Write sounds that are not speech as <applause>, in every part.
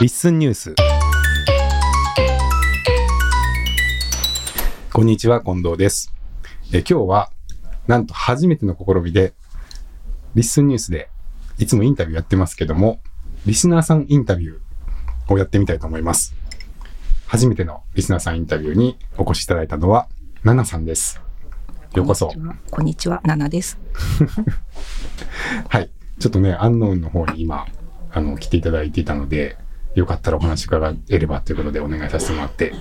リッスンニュースこんにちは近藤ですえ今日はなんと初めての試みでリッスンニュースでいつもインタビューやってますけどもリスナーさんインタビューをやってみたいと思います初めてのリスナーさんインタビューにお越しいただいたのはナナさんですようこそこんにちは。ナナです。<laughs> はい。ちょっとね、アンノーンの方に今、あの、来ていただいていたので、よかったらお話伺えればということでお願いさせてもらって、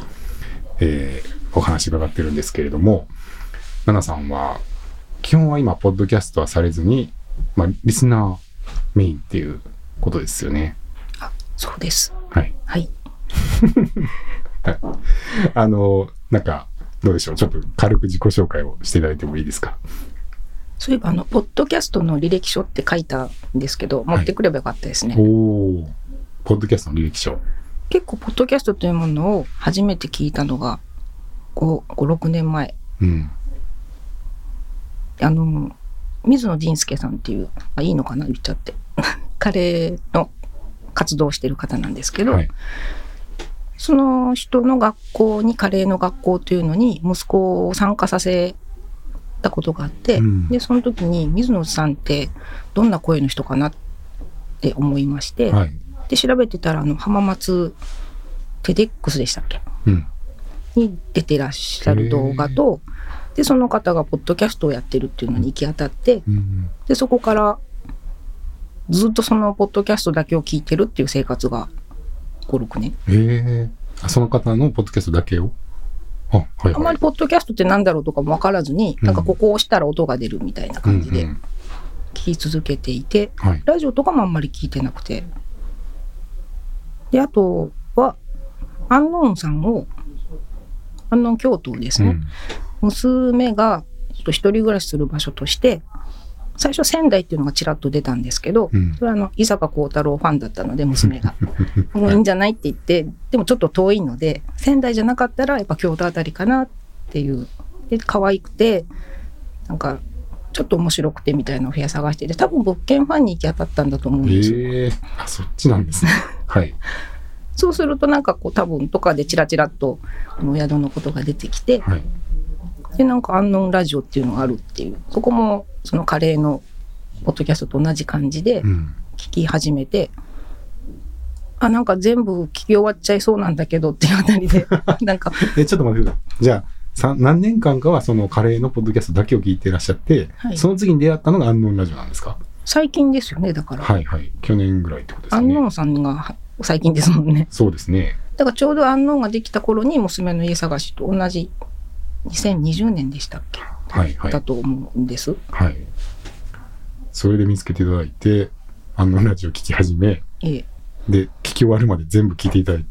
えー、お話伺ってるんですけれども、ナナさんは、基本は今、ポッドキャストはされずに、まあ、リスナーメインっていうことですよね。あ、そうです。はい。はい。<laughs> あの、なんか、どうでしょう？ちょっと軽く自己紹介をしていただいてもいいですか？そういえば、あの、ポッドキャストの履歴書って書いたんですけど、持ってくればよかったですね。おおポッドキャストの履歴書。結構、ポッドキャストというものを初めて聞いたのが、5、5 6年前。うん。あの、水野仁介さんっていう、あ、いいのかな言っちゃって。<laughs> 彼の活動をしてる方なんですけど、はい。その人の学校に、カレーの学校というのに息子を参加させたことがあって、うんで、その時に水野さんってどんな声の人かなって思いまして、はい。で、調べてたら、あの、浜松テデックスでしたっけ？うん。に出てらっしゃる動画と、で、その方がポッドキャストをやってるっていうのに行き当たって、うん。で、そこからずっとそのポッドキャストだけを聞いてるっていう生活が5、6年。ええあその方のポッドキャストだけを？あ、はいはい。あまりポッドキャストって何だろうとかも分からずに、うんなんかここを押したら音が出るみたいな感じでうんうん聞き続けていて、はい。ラジオとかもあんまり聞いてなくて。で、あとは、アンノーンさんを、アンノーン京都をですね、うん。娘がちょっと一人暮らしする場所として、最初仙台っていうのがちらっと出たんですけど、うんそれはあの、伊坂幸太郎ファンだったので、娘が。<laughs> もういいんじゃないって言って、でもちょっと遠いので、仙台じゃなかったらやっぱ京都あたりかなっていう。で、可愛くて、なんか、ちょっと面白くてみたいなお部屋探してて、多分物件ファンに行き当たったんだと思うんですよ。ええあ、そっちなんですね。はい。そうするとなんかこう多分とかでチラチラっとこのお宿のことが出てきて、はい。で、なんかアンノンラジオっていうのがあるっていう、そこもそのカレーのポッドキャストと同じ感じでうん。聞き始めて、あ、なんか全部聞き終わっちゃいそうなんだけどっていうあたりで、<laughs> なんか、え、ちょっと待ってください。じゃあ、さ何年間かはそのカレーのポッドキャストだけを聞いていらっしゃって、はいその次に出会ったのがアンノンラジオなんですか？最近ですよね、だから。はいはい。去年ぐらいってことですね。ンノンさんが最近ですもんね。そうですね。だからちょうどアンノンができた頃に娘の家探しと同じ2020年でしたっけ、はいはいだ。と思うんです。はい。それで見つけていただいて、アンノンラジオ聞き始め、ええ。で、聞き終わるまで全部聞いていただい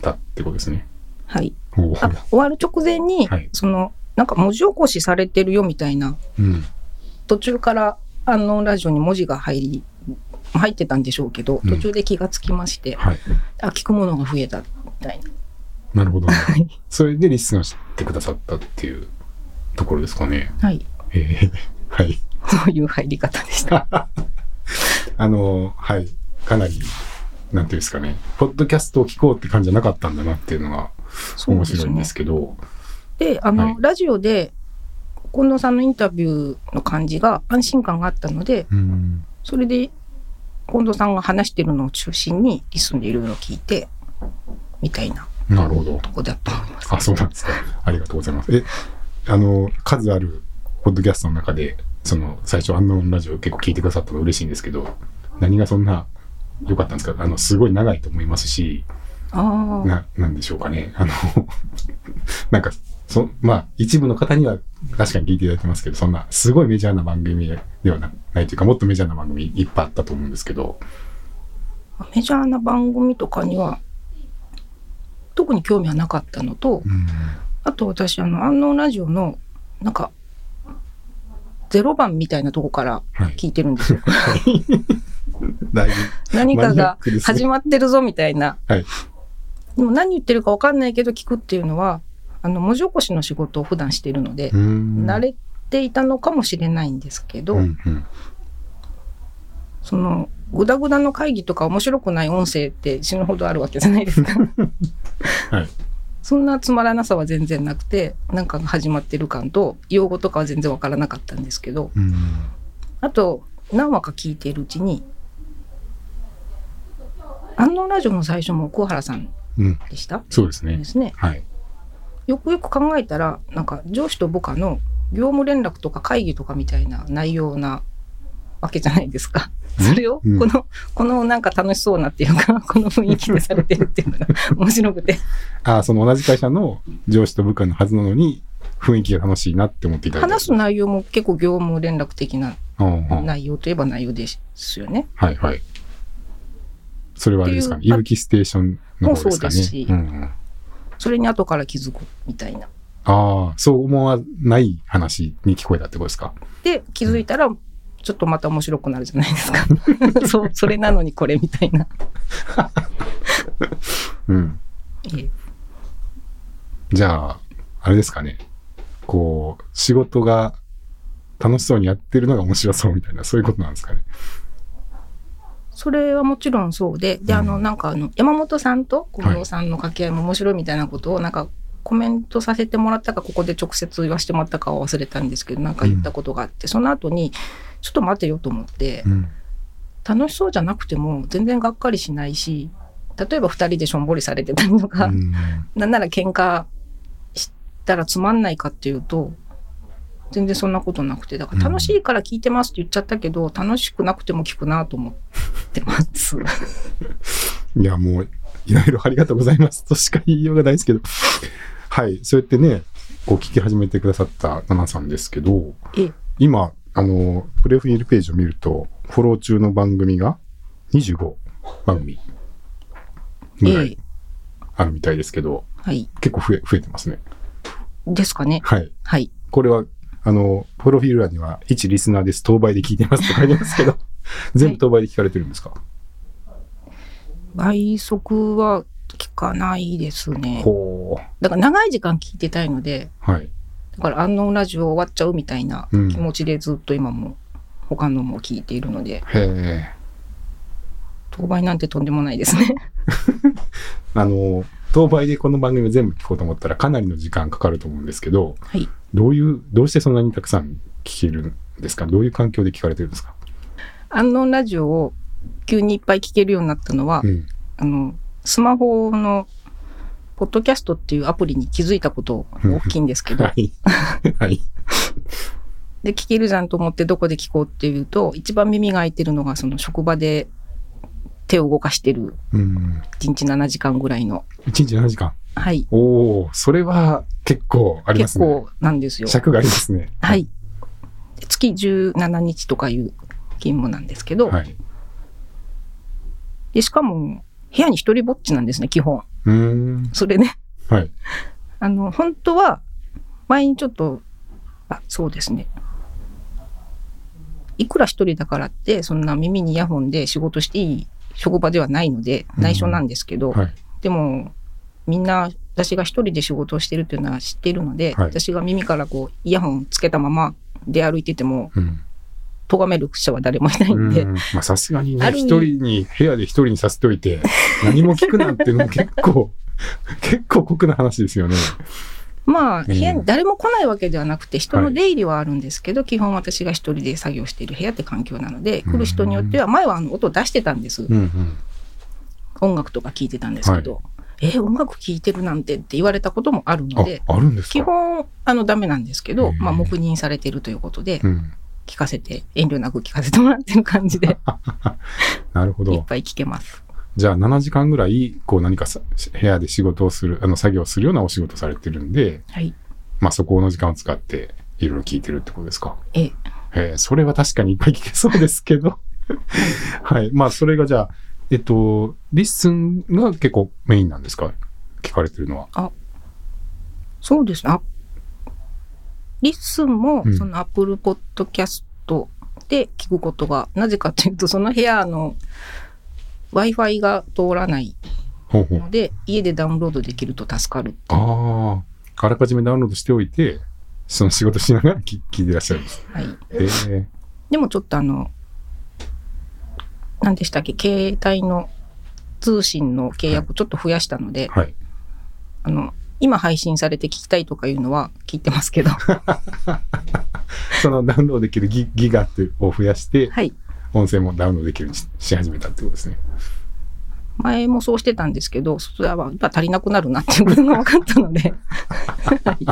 たってことですね。はい。あ終わる直前に、はいその、なんか文字起こしされてるよみたいなうん。途中からあのラジオに文字が入り入ってたんでしょうけどうん途中で気がつきまして、はい。あ聞くものが増えたみたいななるほど、ね。<laughs> それでリスナーしてくださったっていうところですかね。はいええはい。そういう入り方でした <laughs> あの、はい。かなり、なんていうんですかね。ポッドキャストを聞こうって感じじゃなかったんだなっていうのが面白いんですけど。であの、はいラジオで近藤さんのインタビューの感じが安心感があったのでうん。それで近藤さんが話してるのを中心にリスンでいろいろ聞いてみたいななるほど。とこだと思いますあ、そうなんですか。ありがとうございます。え、あの、数あるポッドキャストの中で、その、最初、アンノーンラジオ結構聞いてくださったの嬉しいんですけど、何がそんな良かったんですか？あの、すごい長いと思いますし、な、なんでしょうかね。あの、<laughs> なんか、そ、まあ、一部の方には確かに聞いていただいてますけど、そんな、すごいメジャーな番組ではなないというか、もっとメジャーな番組いっぱいあったと思うんですけど、メジャーな番組とかには特に興味はなかったのと、うん。あと私、あの、安納ラジオの、なんか、ゼロ番みたいなとこからはい。聞いてるんですよ。<laughs> だいぶ、何かが始まってるぞみたいな。はい。でも何言ってるか分かんないけど聞くっていうのは、あの、文字起こしの仕事を普段しているので、うん。慣れていたのかもしれないんですけど、うんうん。その、グダグダの会議とか面白くない音声って死ぬほどあるわけじゃないですか。<laughs> はい。そんなつまらなさは全然なくて、なんかが始まってる感と、用語とかは全然わからなかったんですけど、うん。あと、何話か聞いているうちに、安納ラジオの最初も桑原さん。でした？そうですねで。すね。はい。よくよく考えたら、なんか上司と部下の業務連絡とか会議とかみたいな内容なわけじゃないですか。それを、うんこの、このなんか楽しそうなっていうか、この雰囲気でされてるっていうのが <laughs> 面白くて。ああ、その同じ会社の上司と部下のはずなのに、雰囲気が楽しいなって思っていた。話す内容も結構業務連絡的なうんうん内容といえば内容ですよね。はいはい。それはあれですかね。いぶきステーションの方ですかね。そうですしうんうん、それに後から気づくみたいな。ああ、そう思わない話に聞こえたってことですか？で、気づいたら、ちょっとまた面白くなるじゃないですか。<laughs> そう、それなのにこれみたいな。<laughs> うん。ええじゃあ、あれですかね。こう、仕事が楽しそうにやってるのが面白そうみたいな、そういうことなんですかね。それはもちろんそうで、で、あの、うんなんかあの、山本さんと小室さんの掛け合いも面白いみたいなことを、なんか、コメントさせてもらったか、ここで直接言わせてもらったかは忘れたんですけど、なんか言ったことがあって、その後に、ちょっと待てよと思って、うん。楽しそうじゃなくても全然がっかりしないし、例えば二人でしょんぼりされてたりとか、うん。なんなら喧嘩したらつまんないかっていうと、全然そんなことなくて、だから楽しいから聞いてますって言っちゃったけど、楽しくなくても聞くなと思ってます。<laughs> いや、もう、いろいろありがとうございますとしか言いようがないですけど。はい。そうやってね、こう聞き始めてくださったナナさんですけど、ええ、今、あの、プレフィールページを見ると、フォロー中の番組が25番組ぐらいええ、あるみたいですけど、はい。結構増え、増えてますね。ですかね。はい。はい。これは、あの、プロフィール欄には、一リスナーです、当倍で聞いてますって書いてますけど、全部当倍で聞かれてるんですか、倍速は聞かないですね。ほだから長い時間聞いてたいので、う。はい。だから安納ラジオ終わっちゃうみたいなうん気持ちでずっと今も他のも聞いているので、へえ。当倍なんてとんでもないですね。<laughs> あの、当倍でこの番組を全部聞こうと思ったらかなりの時間かかると思うんですけど、はい。どういう、どうしてそんなにたくさん聞けるんですか？どういう環境で聞かれてるんですか？安納ラジオを急にいっぱい聞けるようになったのは、うん。あの、スマホのポッドキャストっていうアプリに気づいたことが大きいんですけどは、い。はい。で、聞けるじゃんと思ってどこで聞こうっていうと、一番耳が開いてるのがその職場で手を動かしてるうん。1日7時間ぐらいの。1日7時間。はい。おおそれは結構ありますね。結構なんですよ。尺がありますね。はい。で月17日とかいう勤務なんですけど、はい。で、しかも部屋に一人ぼっちなんですね、基本。うーん。それね、はい。あの、本当は前にちょっと、あ、そうですね。いくら一人だからって、そんな耳にイヤホンで仕事していい職場ではないので、うん内緒なんですけど、はい。でも、みんな私が一人で仕事をしてるっていうのは知っているので、はい私が耳からこう、イヤホンつけたまま出歩いてても、うん。咎める者は誰もいないんで、うんまあさすがにね、一人に、部屋で一人にさせておいて、何も聞くなんていうのも結構、結構酷な話ですよね。まあ、ん部屋に誰も来ないわけではなくて、人の出入りはあるんですけど、基本私が一人で作業している部屋って環境なので、来る人によっては、前はあの音出してたんです。音楽とか聞いてたんですけど、え、音楽聴いてるなんてって言われたこともあるのあで、、で基本、あの、ダメなんですけど、まあ、黙認されてるということで、うん。聞かせて、遠慮なく聞かせてもらってる感じで、<laughs> なるほど。いっぱい聞けます。じゃあ7時間ぐらい、こう何かさ部屋で仕事をする、あの作業をするようなお仕事されてるんで、はい。まあそこの時間を使っていろいろ聞いてるってことですか？ええ、えーそれは確かにいっぱい聞けそうですけど。<laughs> はい。まあそれがじゃあ、えっと、 LISTEN が結構メインなんですか？聞かれてるのは。そうですね。あ LISTEN もう、んその Apple Podcast で聞くことが、なぜかというと、その部屋の Wi-Fi が通らない。ので、家でダウンロードできると助かる。ああ、あらかじめダウンロードしておいて、その仕事しながら聞 <laughs> 聞いてらっしゃるんです。はい。ええでもちょっとあの、何でしたっけ携帯の通信の契約ちょっと増やしたので、はい。あの今配信されて聞きたいとかいうのは聞いてますけど <laughs> そのダウンロードできるギギガを増やして、はい音声もダウンロードできるようにしし始めたってことですね。前もそうしてたんですけどそれはやっぱ足りなくなるなっていうことが分かったので、はい、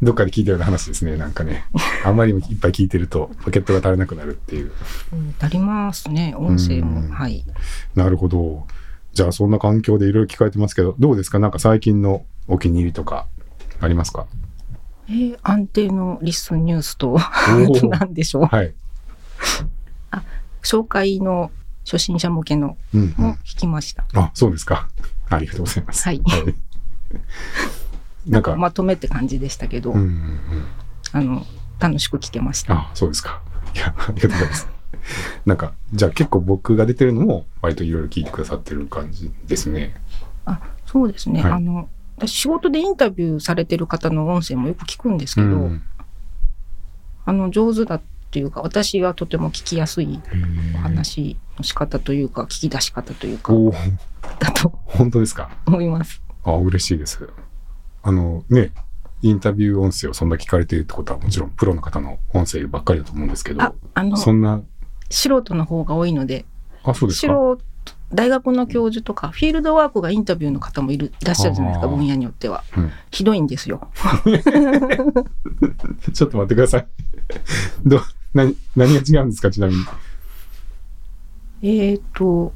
どっかで聞いたような話ですね。なんかね、あんまりいっぱい聞いてると、ポケットが足らなくなるっていう。うん足りますね音声うんもはいなるほど。じゃあ、そんな環境でいろいろ聞かれてますけど、どうですか？なんか最近のお気に入りとかありますか？えー安定のリスンニュースとー <laughs> なんでしょうはい。紹介の初心者向けのうん、うもん。聞きました、あ、そうですか。ありがとうございます。はい <laughs> なんか、まとめって感じでしたけど、うんうんうん。あの楽しく聞けましたあ、そうですか。いや、ありがとうございます。なんか、じゃあ結構僕が出てるのも割といろいろ聞いてくださってる感じですね。あそうですね、はいあの私仕事でインタビューされてる方の音声もよく聞くんですけど、うんあの上手だっていうか私がとても聞きやすいお話の仕方というか聞き出し方というかだと本当ですか？思います。あ、嬉しいです。あのね、インタビュー音声をそんな聞かれてるってことはもちろんプロの方の音声ばっかりだと思うんですけどあ、あのそんな、素人の方が多いのであ、そうです素か。人大学の教授とかフィールドワークがインタビューの方もいるいらっしゃるじゃないですか分野によってはうんひどいんですよ。<laughs> ちょっと待ってください。<laughs> ど、何、何が違うんですか？ちなみに。えっ、と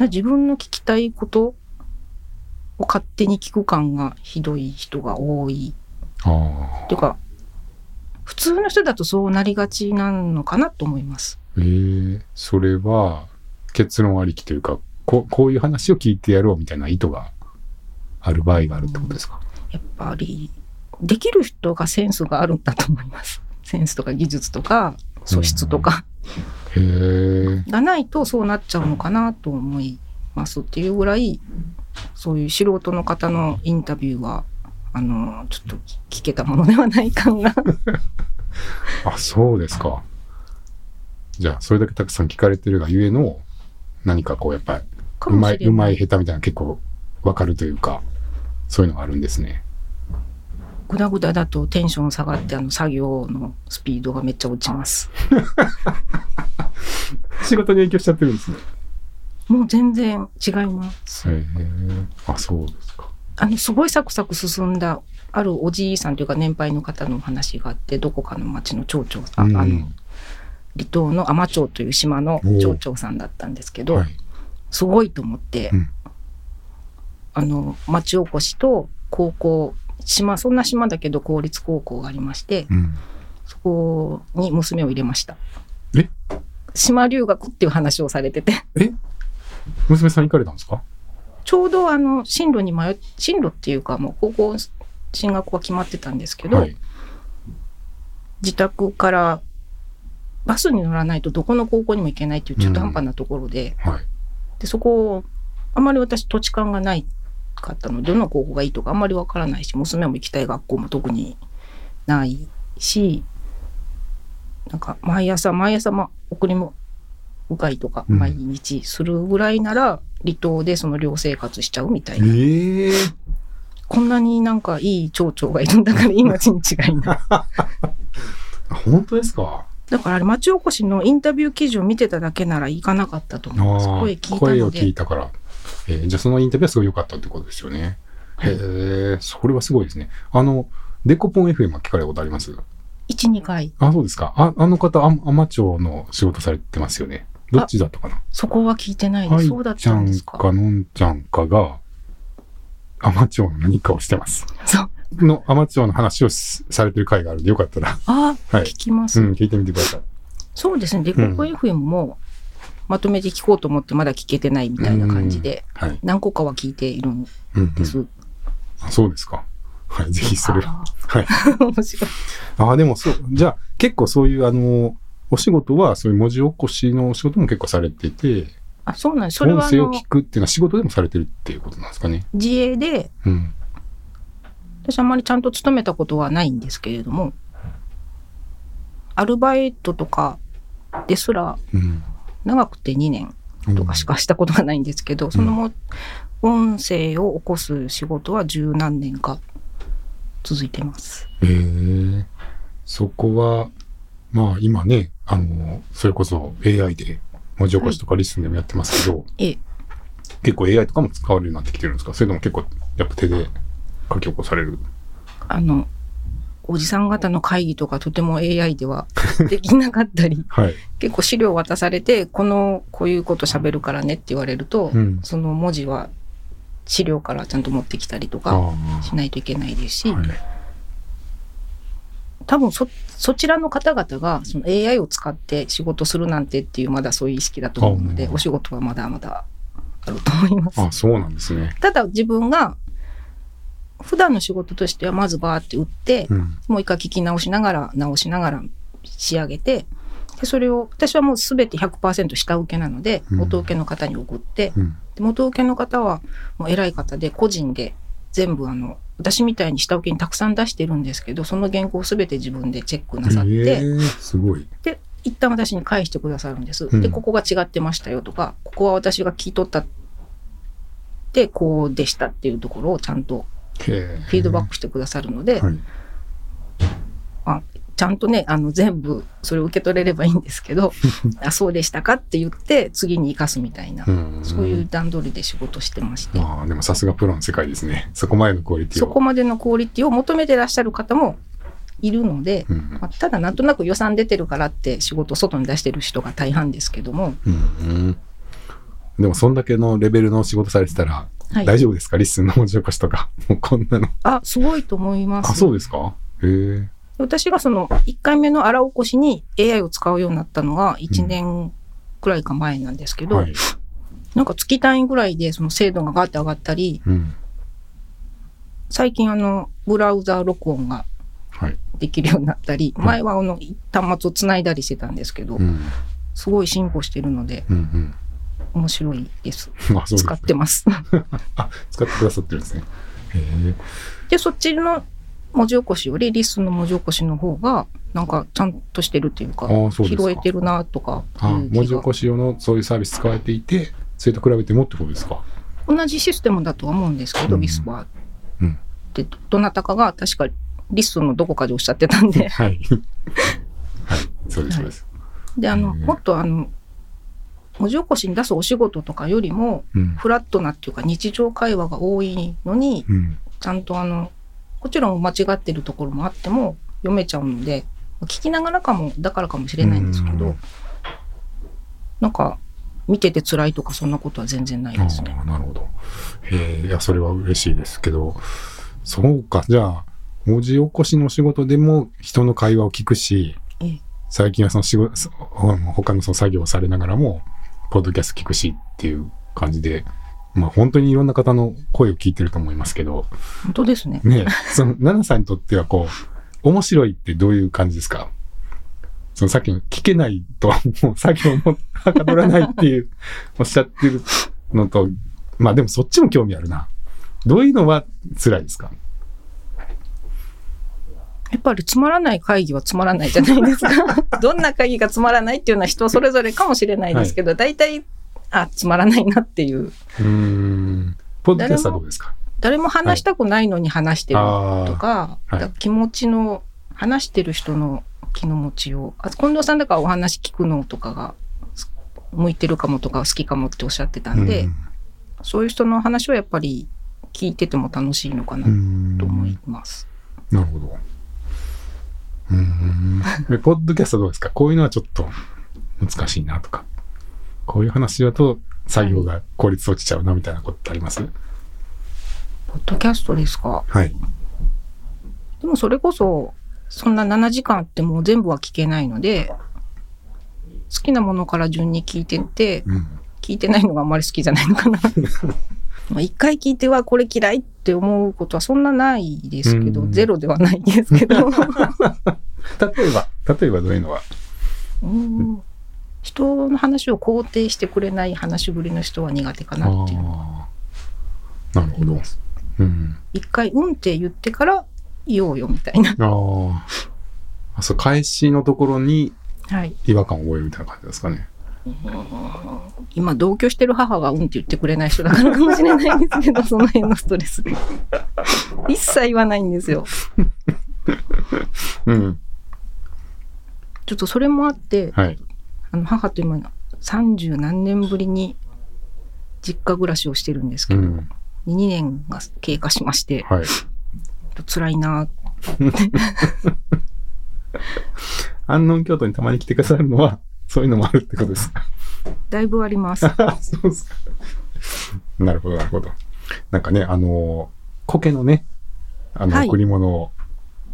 自分の聞きたいこと？を勝手に聞く感がひどい人が多いあっていうか普通の人だとそうなりがちなのかなと思います。あ。ええそれは結論ありきというか、ここういう話を聞いてやろうみたいな意図がある場合があるってことですか？やっぱりできる人がセンスがあるんだと思います。センスとか技術とか素質とかへえ。がないとそうなっちゃうのかなと思いますっていうぐらいそういう素人の方のインタビューはあのちょっと聞けたものではない感が <laughs> あ、そうですか。じゃあ、それだけたくさん聞かれてるがゆえの、何かこう、やっぱり、かうまい、うまい、下手みたいな結構わかるというか、そういうのがあるんですね。グダグダだとテンション下がってあの作業のスピードがめっちゃ落ちます。<laughs> 仕事に影響しちゃってるんですね。もう全然違います。へえ。あ、そうですか。あのすごいサクサク進んだあるおじいさんというか年配の方のお話があってどこかの町の町長さん、うんあの離島の海士町という島の町長さんだったんですけど、はい。すごいと思って、うんあの町おこしと高校島そんな島だけど公立高校がありましてうん。そこに娘を入れましたえ？島留学っていう話をされてて娘さん行かれたんですか？ちょうどあの進路に迷っ進路っていうかもう高校進学は決まってたんですけど、はい。自宅からバスに乗らないとどこの高校にも行けないっていう中途半端なところで,、はい。でそこあんまり私土地勘がないかったのでどの高校がいいとかあんまりわからないし娘も行きたい学校も特にないしなんか毎朝毎朝、ま、送りも迎えとかうん。毎日するぐらいなら、離島でその寮生活しちゃうみたいな、ええこんなになんかいい町長がいるんだから命に違いない。あ <laughs> 本当ですか？だからあれ町おこしのインタビュー記事を見てただけなら行かなかったと思います。声聞いた声をので聞いたから。えーじゃあそのインタビューはすごい良かったってことですよね。へえ、それはすごいですね。あの、デコポン FM は聞かれたことあります？12回あ、そうですか。ああの方、あ海士町の仕事されてますよね。どっちだったかな？そこは聞いてないです、はいそうだっちゃんたんですか？かのんちゃんかが、海士町の何かをしてます。そうの海士町の話をすされてる回があるんで、よかったら、ああ、はい聞きます、うん、聞いてみてください。そうですねデコポ FM もまとめて聞こうと思ってまだ聞けてないみたいな感じで、はい。何個かは聞いているんうん、うんです、あそうですか。はい、ぜひそれを。あはい。ー <laughs> 面白いああ、でもそう、じゃあ結構そういうあの、お仕事はそういう文字起こしのお仕事も結構されてて、あそうなんですそれ音はあの声を聞くっていうのは仕事でもされてるっていうことなんですかね。自営でうん。私あんまりちゃんと勤めたことはないんですけれどもアルバイトとかですらうん。長くて2年とかしかしたことがないんですけど、そのも音声を起こす仕事は十何年か続いてます。へえ。そこは、まあ今ね、あの、それこそ AI で文字起こしとかリスンでもやってますけど、ええ、結構 AI とかも使われるようになってきてるんですか？それとも結構やっぱ手で書き起こされる？あの、おじさん方の会議とかとても AI ではできなかったり、<laughs> はい。結構資料渡されて、この、こういうこと喋るからねって言われると、うんその文字は資料からちゃんと持ってきたりとかあしないといけないですし、あ。はい。多分そ、そちらの方々がその AI を使って仕事するなんてっていうまだそういう意識だと思うので、あお仕事はまだまだあると思います。あ、そうなんですね。ただ自分が普段の仕事としてはまずバーって打って、うん。もう一回聞き直しながら直しながら仕上げてでそれを私はもう全て100%下請けなのでうん元請けの方に送って、うん。で元請けの方はもう偉い方で個人で全部あの私みたいに下請けにたくさん出してるんですけどその原稿を全て自分でチェックなさって、ええすごい。で一旦私に返してくださるんです。うんでここが違ってましたよとかここは私が聞き取ったってこうでしたっていうところをちゃんと。フィードバックしてくださるので、はい。あちゃんとねあの全部それを受け取れればいいんですけど <laughs> あそうでしたかって言って次に生かすみたいな、うん。そういう段取りで仕事してまして、ああ、でもさすがプロの世界ですね。そこまでのクオリティを。そこまでのクオリティを求めてらっしゃる方もいるので、うん。まあただなんとなく予算出てるからって仕事を外に出してる人が大半ですけども、うん。でも、そんだけのレベルの仕事されてたら、はい、大丈夫ですか？ LISTEN の文字起こしとか。<laughs> もうこんなの。あすごいと思います。あ、そうですか？へえ。私がその1回目の荒起こしに AI を使うようになったのが1年くらいか前なんですけど、はい。なんか月単位ぐらいでその精度がガーって上がったり、うん。最近あの、ブラウザー録音がはい。できるようになったり、うん前はあの、端末をつないだりしてたんですけど、うん。すごい進歩してるので、うん面白いです。うん。あ、そうです使ってます。<laughs> あ、使ってくださってるんですね。で、そっちの文字起こしよりリスンの文字起こしの方が、なんかちゃんとしてるっていうか、あそうですか拾えてるなとか文字起こし用のそういうサービス使われていて、それと比べてもってことですか？同じシステムだとは思うんですけど、うんウィスパーっうん。て、どなたかが確かリスンのどこかでおっしゃってたんで、はい。はい。そうです、そうです。で、あの、うんもっとあの、文字起こしに出すお仕事とかよりも、うん。フラットなっていうか日常会話が多いのに、うん。ちゃんとあの、もちろん間違ってるところもあっても読めちゃうので、聞きながらかも、だからかもしれないんですけどうん、なんか、見てて辛いとかそんなことは全然ないあですね。あ、なるほど。へえ、いや、それは嬉しいですけど、そうか、じゃあ、文字起こしの仕事でも人の会話を聞くし、ええ最近はその仕事、他のその作業をされながらも、ポッドキャスト聞くしっていう感じで、まあ本当にいろんな方の声を聞いてると思いますけど、本当ですね。ねえ、その、奈々さんにとってはこう、面白いってどういう感じですか？そのさっきの聞けないと、もう作業もはかどらないっていう、<laughs> おっしゃってるのと、まあでもそっちも興味あるな。どういうのは辛いですか？やっぱりつまらない会議はつまらないじゃないですか。<laughs> どんな会議がつまらないっていうのは人それぞれかもしれないですけど、大体、あ、つまらないなっていう。うーん。ポッドキャストはどうですか？誰も話したくないのに話してる。とか、はい気持ちの、話してる人の気の持ちを、あ近藤さんだからお話聞くのとかが、す向いてるかもとか好きかもっておっしゃってたんで、うんそういう人の話はやっぱり聞いてても楽しいのかなと思います。なるほど。うーん。でポッドキャストどうですか？こういうのはちょっと難しいなとか。こういう話だと作業が効率落ちちゃうなみたいなことってあります？ポッドキャストですか？はい。でもそれこそ、そんな7時間あっても全部は聞けないので、好きなものから順に聞いてって、うん。聞いてないのがあんまり好きじゃないのかな。<laughs> まあ一回聞いてはこれ嫌いって思うことはそんなないですけど、うんゼロではないですけど。<laughs> 例えば、例えばどういうのは？うん人の話を肯定してくれない話しぶりの人は苦手かなっていう。なるほど。うん。一回「うん」って言ってから言おうよみたいな。ああ。あそう、返しのところにはい。違和感を覚えるみたいな感じですかね。今同居してる母がうんって言ってくれない人だからかもしれないんですけど、その辺のストレス。<laughs> 一切言わないんですよ。うん。ちょっとそれもあって、はい。あの母と今30何年ぶりに実家暮らしをしてるんですけど、うん。2年が経過しまして、はい。辛いな <laughs> 安納京都にたまに来てくださるのは、そういうのもあるってことです。だいぶあります。<laughs> そうですか。なるほど、なるほど。なんかね、あの、苔のね、あの、はい贈り物を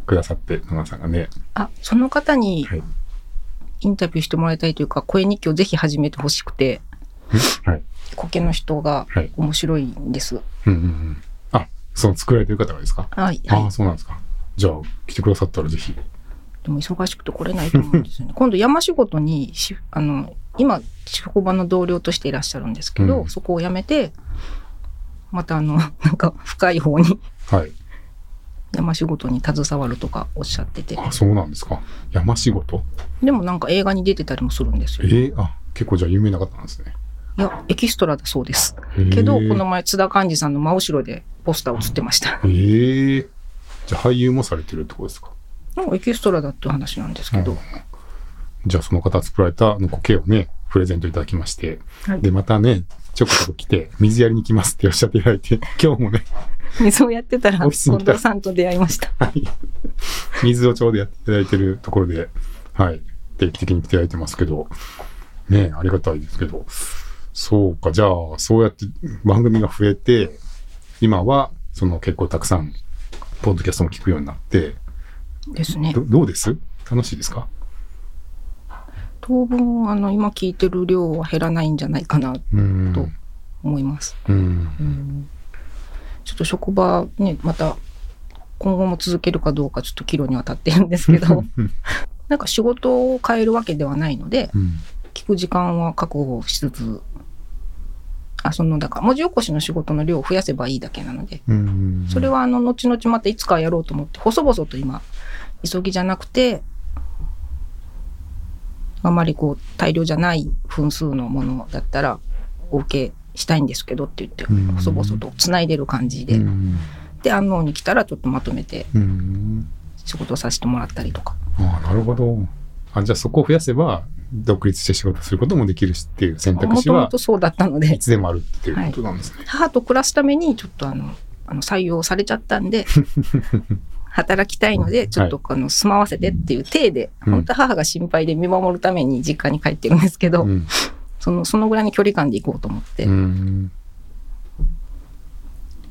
くださって、野村さんがね。あ、その方にはい。インタビューしてもらいたいというか、声日記をぜひ始めてほしくて、はい。苔の人がはい。面白いんです。うんうんうん。あ、その作られてる方がですか？はい。ああ、はい。そうなんですか。じゃあ、来てくださったらぜひ。でも忙しくて来れないと思うんですよね。<laughs> 今度山仕事にし、あの、今、職場の同僚としていらっしゃるんですけど、うんそこを辞めて、またあの、<laughs> なんか深い方にはい。山仕事に携わるとかおっしゃってて、あ、そうなんですか。山仕事？でもなんか映画に出てたりもするんですえよ。ー、あ、結構じゃあ有名な方なんですね。いや、エキストラだそうです。へーけど、この前津田寛治さんの真後ろでポスター映ってました。ええじゃあ俳優もされてるってことですか？なんかエキストラだって話なんですけど、うんじゃあその方作られたあの苔をね、プレゼントいただきまして、はいで、またね、ちょこちょこ来て、水やりに来ますっておっしゃっていただいて、<laughs> 今日もね、水をやってたら近藤さんと出会いました。はい。水をちょうどやっていただいてるところで、はい。定期的に来ていただいてますけど、ねありがたいですけど。そうか、じゃあ、そうやって番組が増えて、今は、その結構たくさん、ポッドキャストも聞くようになって、ですねど。どうです？楽しいですか？当分、あの、今聞いてる量は減らないんじゃないかな。と思います。うん。うんちょっと職場ね、また今後も続けるかどうかちょっと岐路には立ってるんですけど、なんか仕事を変えるわけではないので、うん。聞く時間は確保しつつ、あ、その、だから文字起こしの仕事の量を増やせばいいだけなので、うん。それはあの、後々またいつかやろうと思って、細々と今、急ぎじゃなくて、あまりこう、大量じゃない分数のものだったら、お受けしたいんですけどって言ってうん、細々と繋いでる感じで、うん。で、安納に来たらちょっとまとめてうん。仕事をさせてもらったりとか。ああ、なるほど。あ、じゃあそこを増やせば、独立して仕事することもできるしっていう選択も肢はともとそうだったのいで、つでもあるっていうことなんですね。母と暮らすためにちょっとあの、あの採用されちゃったんで、<laughs> 働きたいので、ちょっとあの、住まわせてっていう体で、うん本当は母が心配で見守るために実家に帰ってるんですけど、うん。その、そのぐらいの距離感で行こうと思って、うん。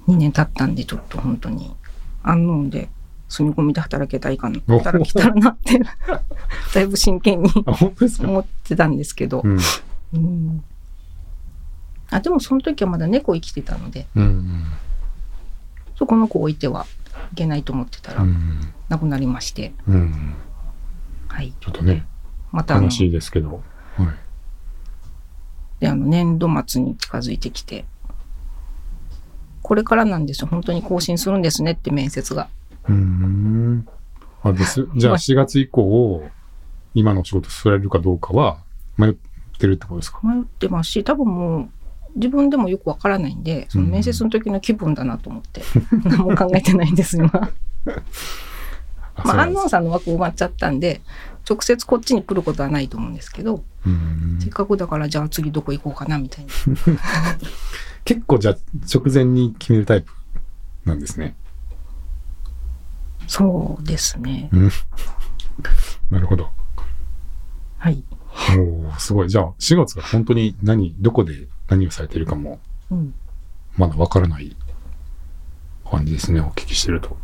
2年経ったんで、ちょっと本当に、安納で住み込みで働けたいかな、お働けたらなって、<laughs> だいぶ真剣に思ってたんですけど、うん。うんあでもその時はまだ猫生きてたのでうん。そこの子置いてはいけないと思ってたらうん。亡くなりまして、うん。はい、ちょっとね、また悲しいですけど。はい。であの年度末に近づいてきてこれからなんですよ本当に更新するんですねって面接がうん。あれです。じゃあ4月以降、今のお仕事されるかどうかは迷ってるってことですか？迷ってますし多分もう自分でもよくわからないんでその面接の時の気分だなと思って、<laughs> 何も考えてないんです今。<laughs> あまあ、安納さんの枠埋まっちゃったんで直接こっちに来ることはないと思うんですけど、せっかくだからじゃあ次どこ行こうかなみたいな。<laughs> 結構じゃあ直前に決めるタイプなんですね。そうですね。うん。なるほど。はい。おーすごい。じゃあ4月が本当に何、どこで何をされてるかもうん、まだわからない感じですね。お聞きしてると。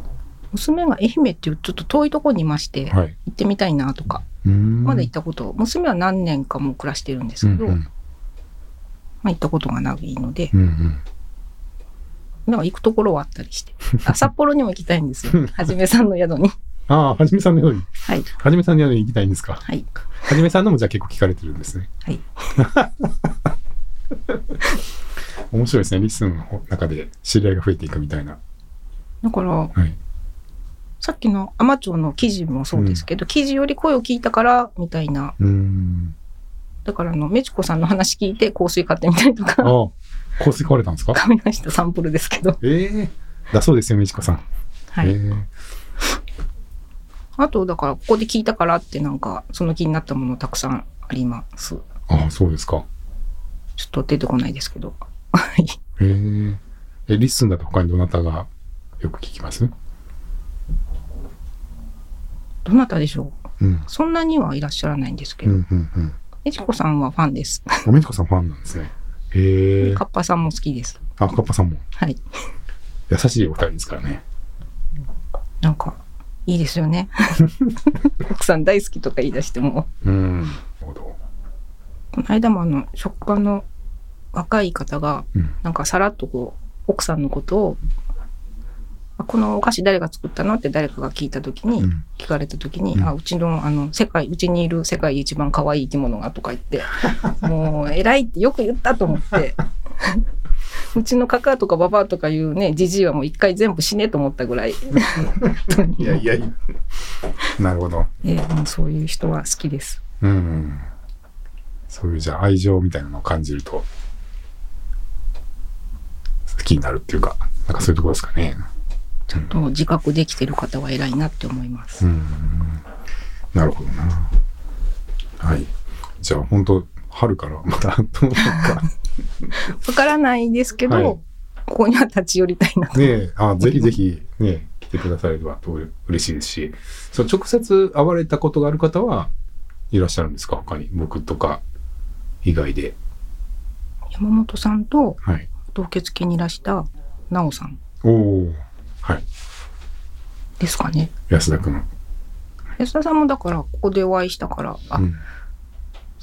娘が愛媛っていうちょっと遠いところにいまして、はい。行ってみたいなとか、まだ行ったこと、娘は何年かも暮らしてるんですけど、うんうん。まあ行ったことがないので、うんうん。なんか行くところはあったりして。あ、札幌にも行きたいんですよ。<laughs> はじめさんの宿に。ああ、はじめさんのように、はい。はじめさんのように行きたいんですか？はい。はじめさんのもじゃあ結構聞かれてるんですね。はい。<laughs> <laughs> 面白いですね。リスンの中で知り合いが増えていくみたいな。だから、はい。さっきのアマチュアの記事もそうですけど、記事より声を聞いたから、みたいなうーん。だからあの、メチコさんの話聞いて香水買ってみたりとああか、香水買われたんですか？買いましたサンプルですけど。ええだそうですよ、みちこさん。はい。ええあと、だから、ここで聞いたからってなんか、その気になったものたくさんあります。ああ、そうですか。ちょっと出てこないですけど。はい。えええ、 LISTEN だと他にどなたがよく聞きます？どなたでしょう？うん。そんなにはいらっしゃらないんですけど、うん、うん、うん。メチコさんはファンです。おみちこさんファンなんですね。へえカッパさんも好きです。あ、カッパさんもはい。優しいお二人ですからね。なんか、いいですよね。<laughs> 奥さん大好きとか言い出しても。うん。なるほど。この間もあの、職場の若い方が、うん。なんかさらっとこう、奥さんのことを、あこのお菓子誰が作ったのって誰かが聞いたときに、うん聞かれたときに、うんあ、うちの、あの、世界、うちにいる世界一番可愛い生き物がとか言って、<laughs> もう、偉いってよく言ったと思って、<laughs> うちのカカとかババアとかいうね、じじいはもう一回全部死ねと思ったぐらい、いやいやいや。なるほど。えーそういう人は好きです。うん。そういうじゃあ愛情みたいなのを感じると、好きになるっていうか、なんかそういうところですかね。ちゃんと自覚できてる方は偉いなって思います。うん。なるほどな。はい。じゃあ本当春からまたどうか。<laughs> わからないですけど、はいここには立ち寄りたいなと。ねえ、あぜひぜひね、来てくださればと嬉しいですし、そう直接会われたことがある方はいらっしゃるんですか？他に。僕とか以外で。山本さんとはい。受付にいらした奈緒さんおおはい。ですかね。安田くん。安田さんもだからここでお会いしたから、あ、うん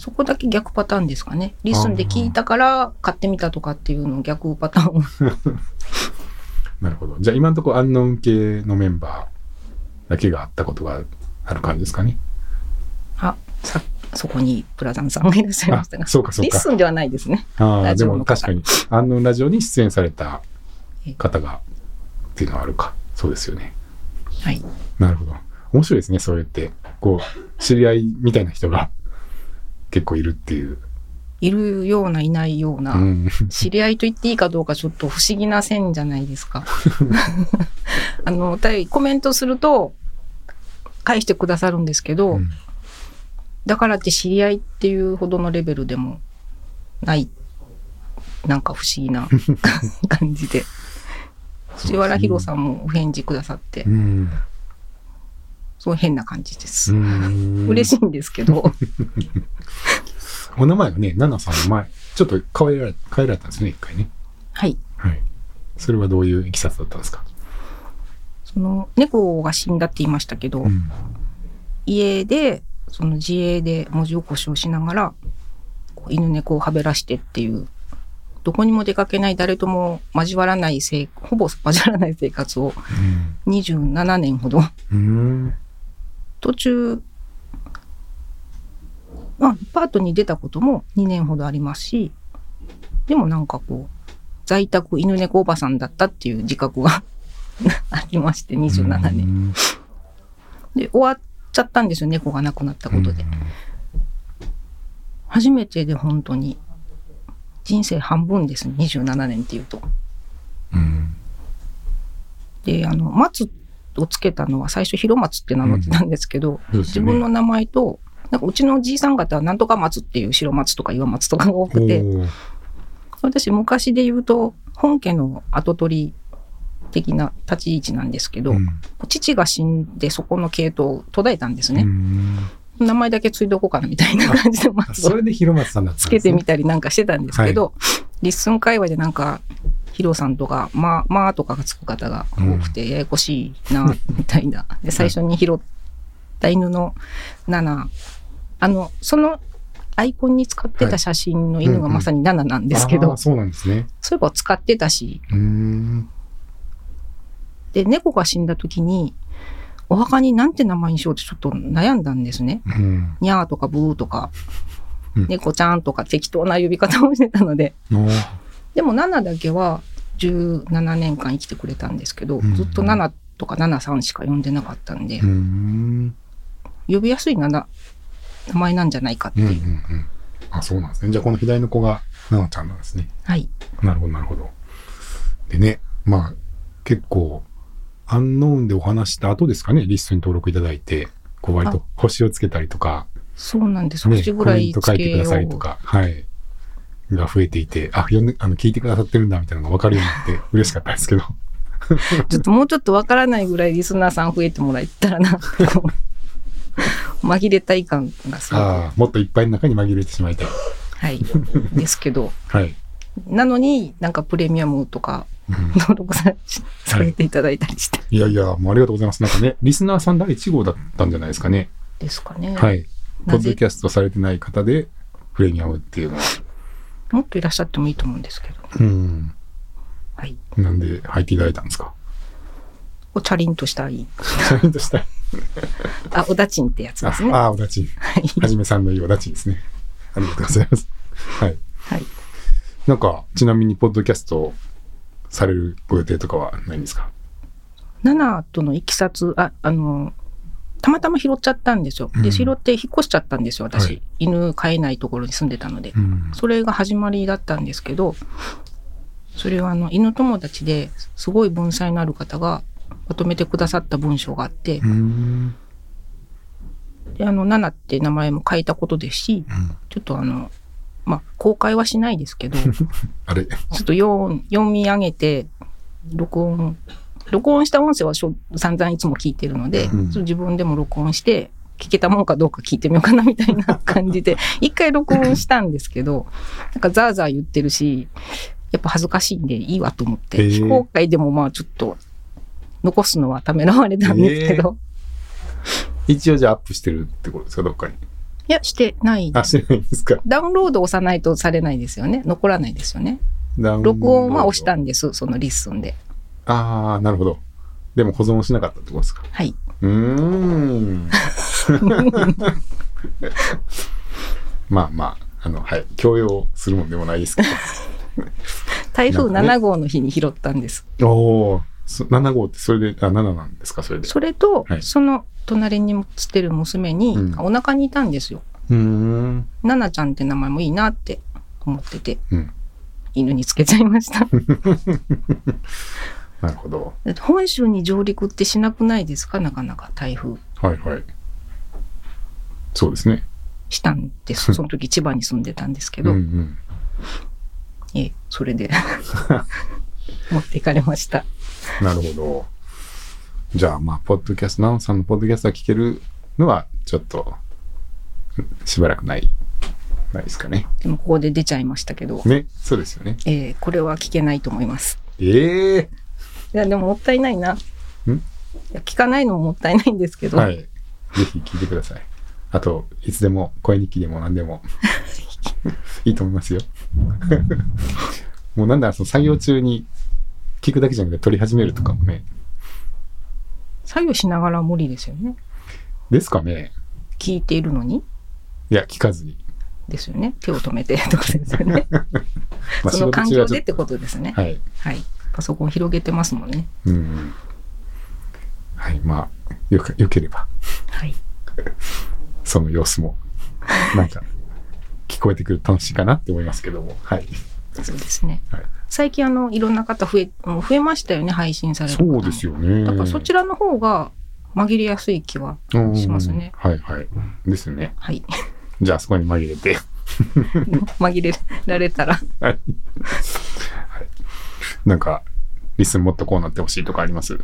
そこだけ逆パターンですかね。 LISTEN で聞いたから買ってみたとかっていうの逆パターンを。<laughs> なるほど。じゃあ今のところアンノウン系のメンバーだけがあったことがある感じですかね。あ、さ、そこにプラザンさんがいらっしゃいまあしたが。、そうかそうか。 LISTEN ではないですね。ああ、でも確かに、アンノウンラジオに出演された方がっていうのはあるか。そうですよね。はい。なるほど。面白いですね、そうやって。こう、知り合いみたいな人が結構いるっていう。いるような、いないような。うん。知り合いと言っていいかどうかちょっと不思議な線じゃないですか。<laughs> あの、コメントすると返してくださるんですけど、うんだからって知り合いっていうほどのレベルでもない、なんか不思議な <laughs> 感じで。藤原弘さんもお返事くださってう、ん。そう変な感じです。うん嬉しいんですけど、お名前がね、ナナさんの前、ちょっと変えられ変えられたんですね、一回ね。はい。はい。それはどういういきさつだったんですか？その、猫が死んだって言いましたけど、うん。家でその自営で文字起こしをしながら犬猫をはべらしてっていうどこにも出かけない誰とも交わらない生ほぼ交わらない生活を27年ほどうん。途中まあパートに出たことも2年ほどありますしでもなんかこう在宅犬猫おばさんだったっていう自覚が <laughs> ありまして27年年。で終わっちゃったんですよ。猫が亡くなったことで。初めてで本当に人生半分です。ね27年っていうと。うん。であの松をつけたのは最初広松って名乗ってたんですけど、そうですよね。自分の名前となんかうちのじいさん方はなんとか松っていう白松とか岩松とかが多くて。私昔で言うと本家の跡取り的な立ち位置なんですけど、うん。父が死んでそこの系統を途絶えたんですね、うん。名前だけついておこうかなみたいな感じであ松をそれで広松さんだったね。つけてみたりなんかしてたんですけど、 LISTEN 界隈でなんか、ヒロさんとか、まあ、まあとかがつく方が多くて、ややこしいな、みたいな。<laughs> で、最初に拾った犬のナナ、あの、そのアイコンに使ってた写真の犬がまさにナナなんですけど、あーそうなんですね。そういえば使ってたし、うーん。で、猫が死んだ時に、お墓になんて名前にしようってちょっと悩んだんですね。うん。にゃーとかブーとかうん、猫ちゃんとか適当な呼び方をしてたので、でも7だけは17年間生きてくれたんですけど、うんずっと7とか73しか呼んでなかったんで。呼びやすい7名前なんじゃないかってうんういう。んあ、そうなんですね。じゃあこの左の子が、ななちゃんなんですね。はい。なるほど、なるほど。でね、まあ、結構、アンノーンでお話した後ですかね、リストに登録いただいて、こう割と星をつけたりとか、そうなんです。ね、星ぐらいつト書いてくだけよう。さいとか、はい。が増えていて、あ、読んで、あの、聞いてくださってるんだみたいなのが分かるようになって <laughs> 嬉しかったですけど。ちょっともうちょっとわからないぐらいリスナーさん増えてもらえたらな、<laughs> 紛れたい感がすごく。ああ、もっといっぱいの中に紛れてしまいたい。はい。ですけど、<laughs> はい。なのになんかプレミアムとかうん登録さされていただいたりして。いやいや、もうありがとうございます。なんかね、リスナーさん第1号だったんじゃないですかね。ですかね。はい。ポッドキャストされてない方で、プレミアムっていうのは。もっといらっしゃってもいいと思うんですけど。うん。はい。なんで入っていただいたんですか？おチャリンとしたい。ちゃんとしたい。<laughs> あ、おだちんってやつですね。あ、あ、おだちん。はい。はじめさんのいいおだちんですね。ありがとうございます。はい。はい。なんか、ちなみに、ポッドキャストされるご予定とかはないんですか？ナナとのいきさつ、あ、あの、たまたま拾っちゃったんですよ。で、うん拾って引っ越しちゃったんですよ、私。はい犬飼えないところに住んでたので。うん。それが始まりだったんですけど、それはあの、犬友達ですごい文才のある方がまとめてくださった文章があってう、ん。で、あの、ナナって名前も変えたことですし、ちょっとあの、まあ、公開はしないですけど、<laughs> ちょあれっと読読み上げて、録音、録音した音声はしょ散々いつも聞いてるので、うん。自分でも録音して、聞けたもんかどうか聞いてみようかなみたいな感じで、<laughs> 一回録音したんですけど、なんかザーザー言ってるし、やっぱ恥ずかしいんでいいわと思って、非公開でもまあちょっと残すのはためらわれたんですけど、一応じゃあアップしてるってことですか、どっかに？いや、してない。あ、してないんですか。ダウンロード押さないとされないですよね。残らないですよね。録音は押したんです、その LISTEN で。ああ、なるほど。でも保存しなかったってことですか。はい。うーん。<laughs> まあまあ、あの、はい。強要するもんでもないですけ <laughs> 台風なんかね7号の日に拾ったんです。ど。おお、そ7号ってそれで、あ、7なんですか、それで？それと、はいその隣に写ってる娘に、うんお腹にいたんですよ。うーん。ナナちゃんって名前もいいなって思ってて、うん。犬につけちゃいました。<laughs> なるほど。本州に上陸ってしなくないですか？なかなか台風はいはい。そうですね。したんです。<laughs> その時千葉に住んでたんですけうんど、うん。ええそれで <laughs> 持っていかれました。なるほど。じゃあ、まあ、ポッドキャスト、ナオさんのポッドキャストが聞けるのは、ちょっと、しばらくない、ないですかね。でもここで出ちゃいましたけど、ね、そうですよね。ええこれは聞けないと思います。ええいや、でももったいないな。ん？いや聞かないのももったいないんですけど、はい。ぜひ聞いてください。あと、いつでも声日記でも何でも <laughs> いいと思いますよ。<laughs> もうなんだその作業中に聞くだけじゃなくて撮り始めるとかもね。作業しながら無理ですよね。ですかね。聞いているのにいや、聞かずに。ですよね。手を止めて <laughs> とかですよね。<laughs> まあ、その環境でってことですね。と。はい。はい。パソコン広げてますもんね。うんうん。はい。まあ、よく、よければ、はい。<laughs> その様子も、なんか、聞こえてくると楽しいかなって思いますけども。はい。そうですね。はい、最近あの、いろんな方増え、増えましたよね、配信される方もそうですよね。だからそちらの方が紛れやすい気はうんしますね。はいはい。ですね。はい。じゃあ、そこに紛れて。<laughs> 紛れられたら。はい。はい。なんか、リスンもっとこうなってほしいとかあります？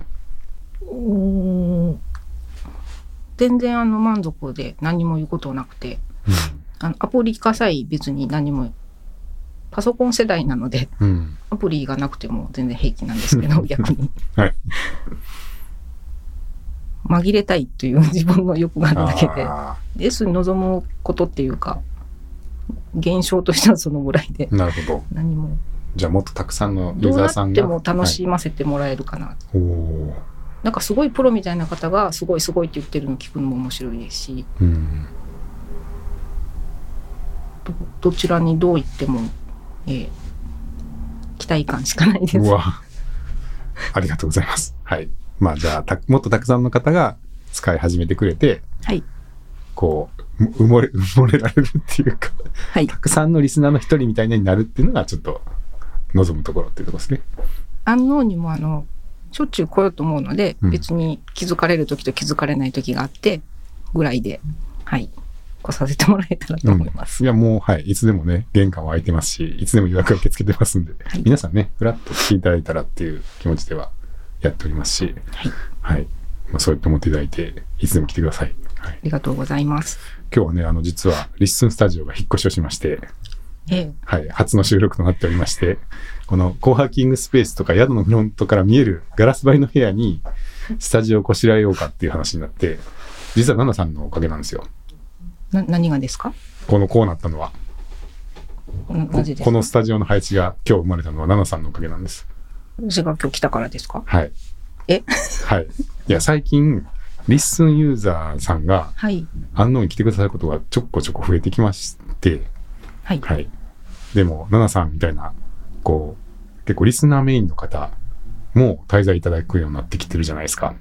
全然あの満足で何も言うことなくて、あのアプリ化さえ別に何も、パソコン世代なので、うん。うん。アプリがなくても全然平気なんですけど、<laughs> 逆に。はい。紛れたいという自分の欲があるだけで、あです望むことっていうか、現象としてはそのぐらいで、ーなるほど。何も、じゃあ、もっとたくさんのユどうなーザーさんが。っても楽しませてもらえるかな。はい、なんかすごいプロみたいな方がすごいすごいって言ってるの聞くのも面白いですし、うん。どどちらにどう言っても、えー期待感しかないです。ありがとうございます。はい。まあ、じゃあ、たもっとたくさんの方が使い始めてくれて、はい。こう、埋もれ、<laughs> 埋もれられるっていうか、はいた。くさんのリスナーの一人みたいになるっていうのがちょっと望むところっていうところですね。安納にもあの、しょっちゅう来ようと思うので、うん別に気づかれる時と気づかれない時があって、ぐらいで、はい。来させてもらえたらと思います。いや、もう、はい。いつでもね、玄関は開いてますし、いつでも予約受け付けてますんで、はい皆さんね、ふらっと来ていただいたらっていう気持ちではやっておりますし、はい。はい。まあ、そうやって思っていただいて、いつでも来てください。はい、ありがとうございます。今日はね、あの、実は、リッスンスタジオが引っ越しをしまして、ええ。はい、初の収録となっておりまして、このコーハーキングスペースとか宿のフロントから見えるガラス張りの部屋にスタジオをこしらえようかっていう話になって、実はナナさんのおかげなんですよ。な、何がですか？このこうなったのは。ななぜですか？このスタジオの配置が今日生まれたのはナナさんのおかげなんです。私が今日来たからですか？はい。え？はい。いや、最近、 LISTEN ユーザーさんがはい。安納に来てくださることがちょこちょこ増えてきまして、はい。はい。でも、ナナさんみたいな、こう、結構リスナーメインの方も滞在いただくようになってきてるじゃないですか。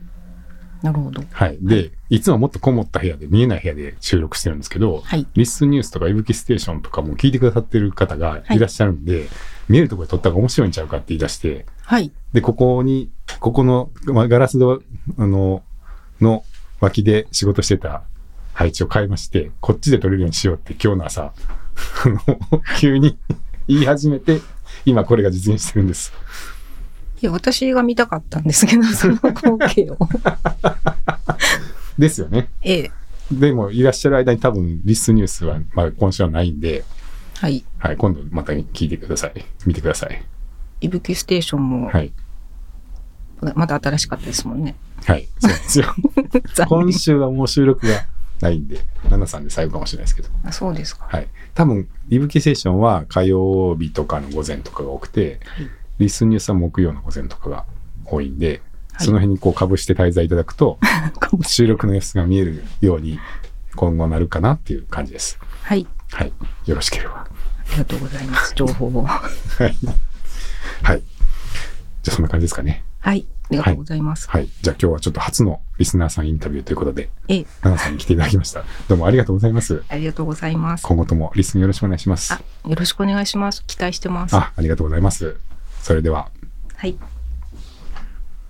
なるほど。はい。で、いつももっとこもった部屋で、見えない部屋で収録してるんですけど、はい。 LISTEN ニュースとか、いぶきステーションとかも聞いてくださってる方がいらっしゃるんで、見えるところで撮った方が面白いんちゃうかって言い出して、はい。で、ここに、ここの、まあ、ガラス戸、あの、の脇で仕事してた配置を変えまして、こっちで撮れるようにしようって今日の朝、<laughs> 急に言い始めて、今これが実現してるんです。いや、私が見たかったんですけど、<laughs> その光景を。ですよね。ええ。でも、いらっしゃる間に多分、リスンニュースは、まあ、今週はないんで、はい。はい、今度また聞いてください。見てください。いぶきステーションも、はい。まだ新しかったですもんね。はい。そうですよ。<laughs> 残今念週はもう収録がないんで、ナナさんで最後かもしれないですけど。あそうですか。はい。多分、いぶきセッションは火曜日とかの午前とかが多くて、はい。リスンニュースは木曜の午前とかが多いんで、はいその辺にこう被して滞在いただくと、<laughs> 収録の様子が見えるように今後なるかなっていう感じです。はい。はい。よろしければ。ありがとうございます。情報を。はい。はい。じゃあそんな感じですかね。はい。ありがとうございます。はい。じゃあ今日はちょっと初のリスナーさんインタビューということで、ええ。ナナさんに来ていただきました。どうもありがとうございます。ありがとうございます。今後ともリスンよろしくお願いします。あ、よろしくお願いします。期待してます。あ、ありがとうございます。それでは。はい。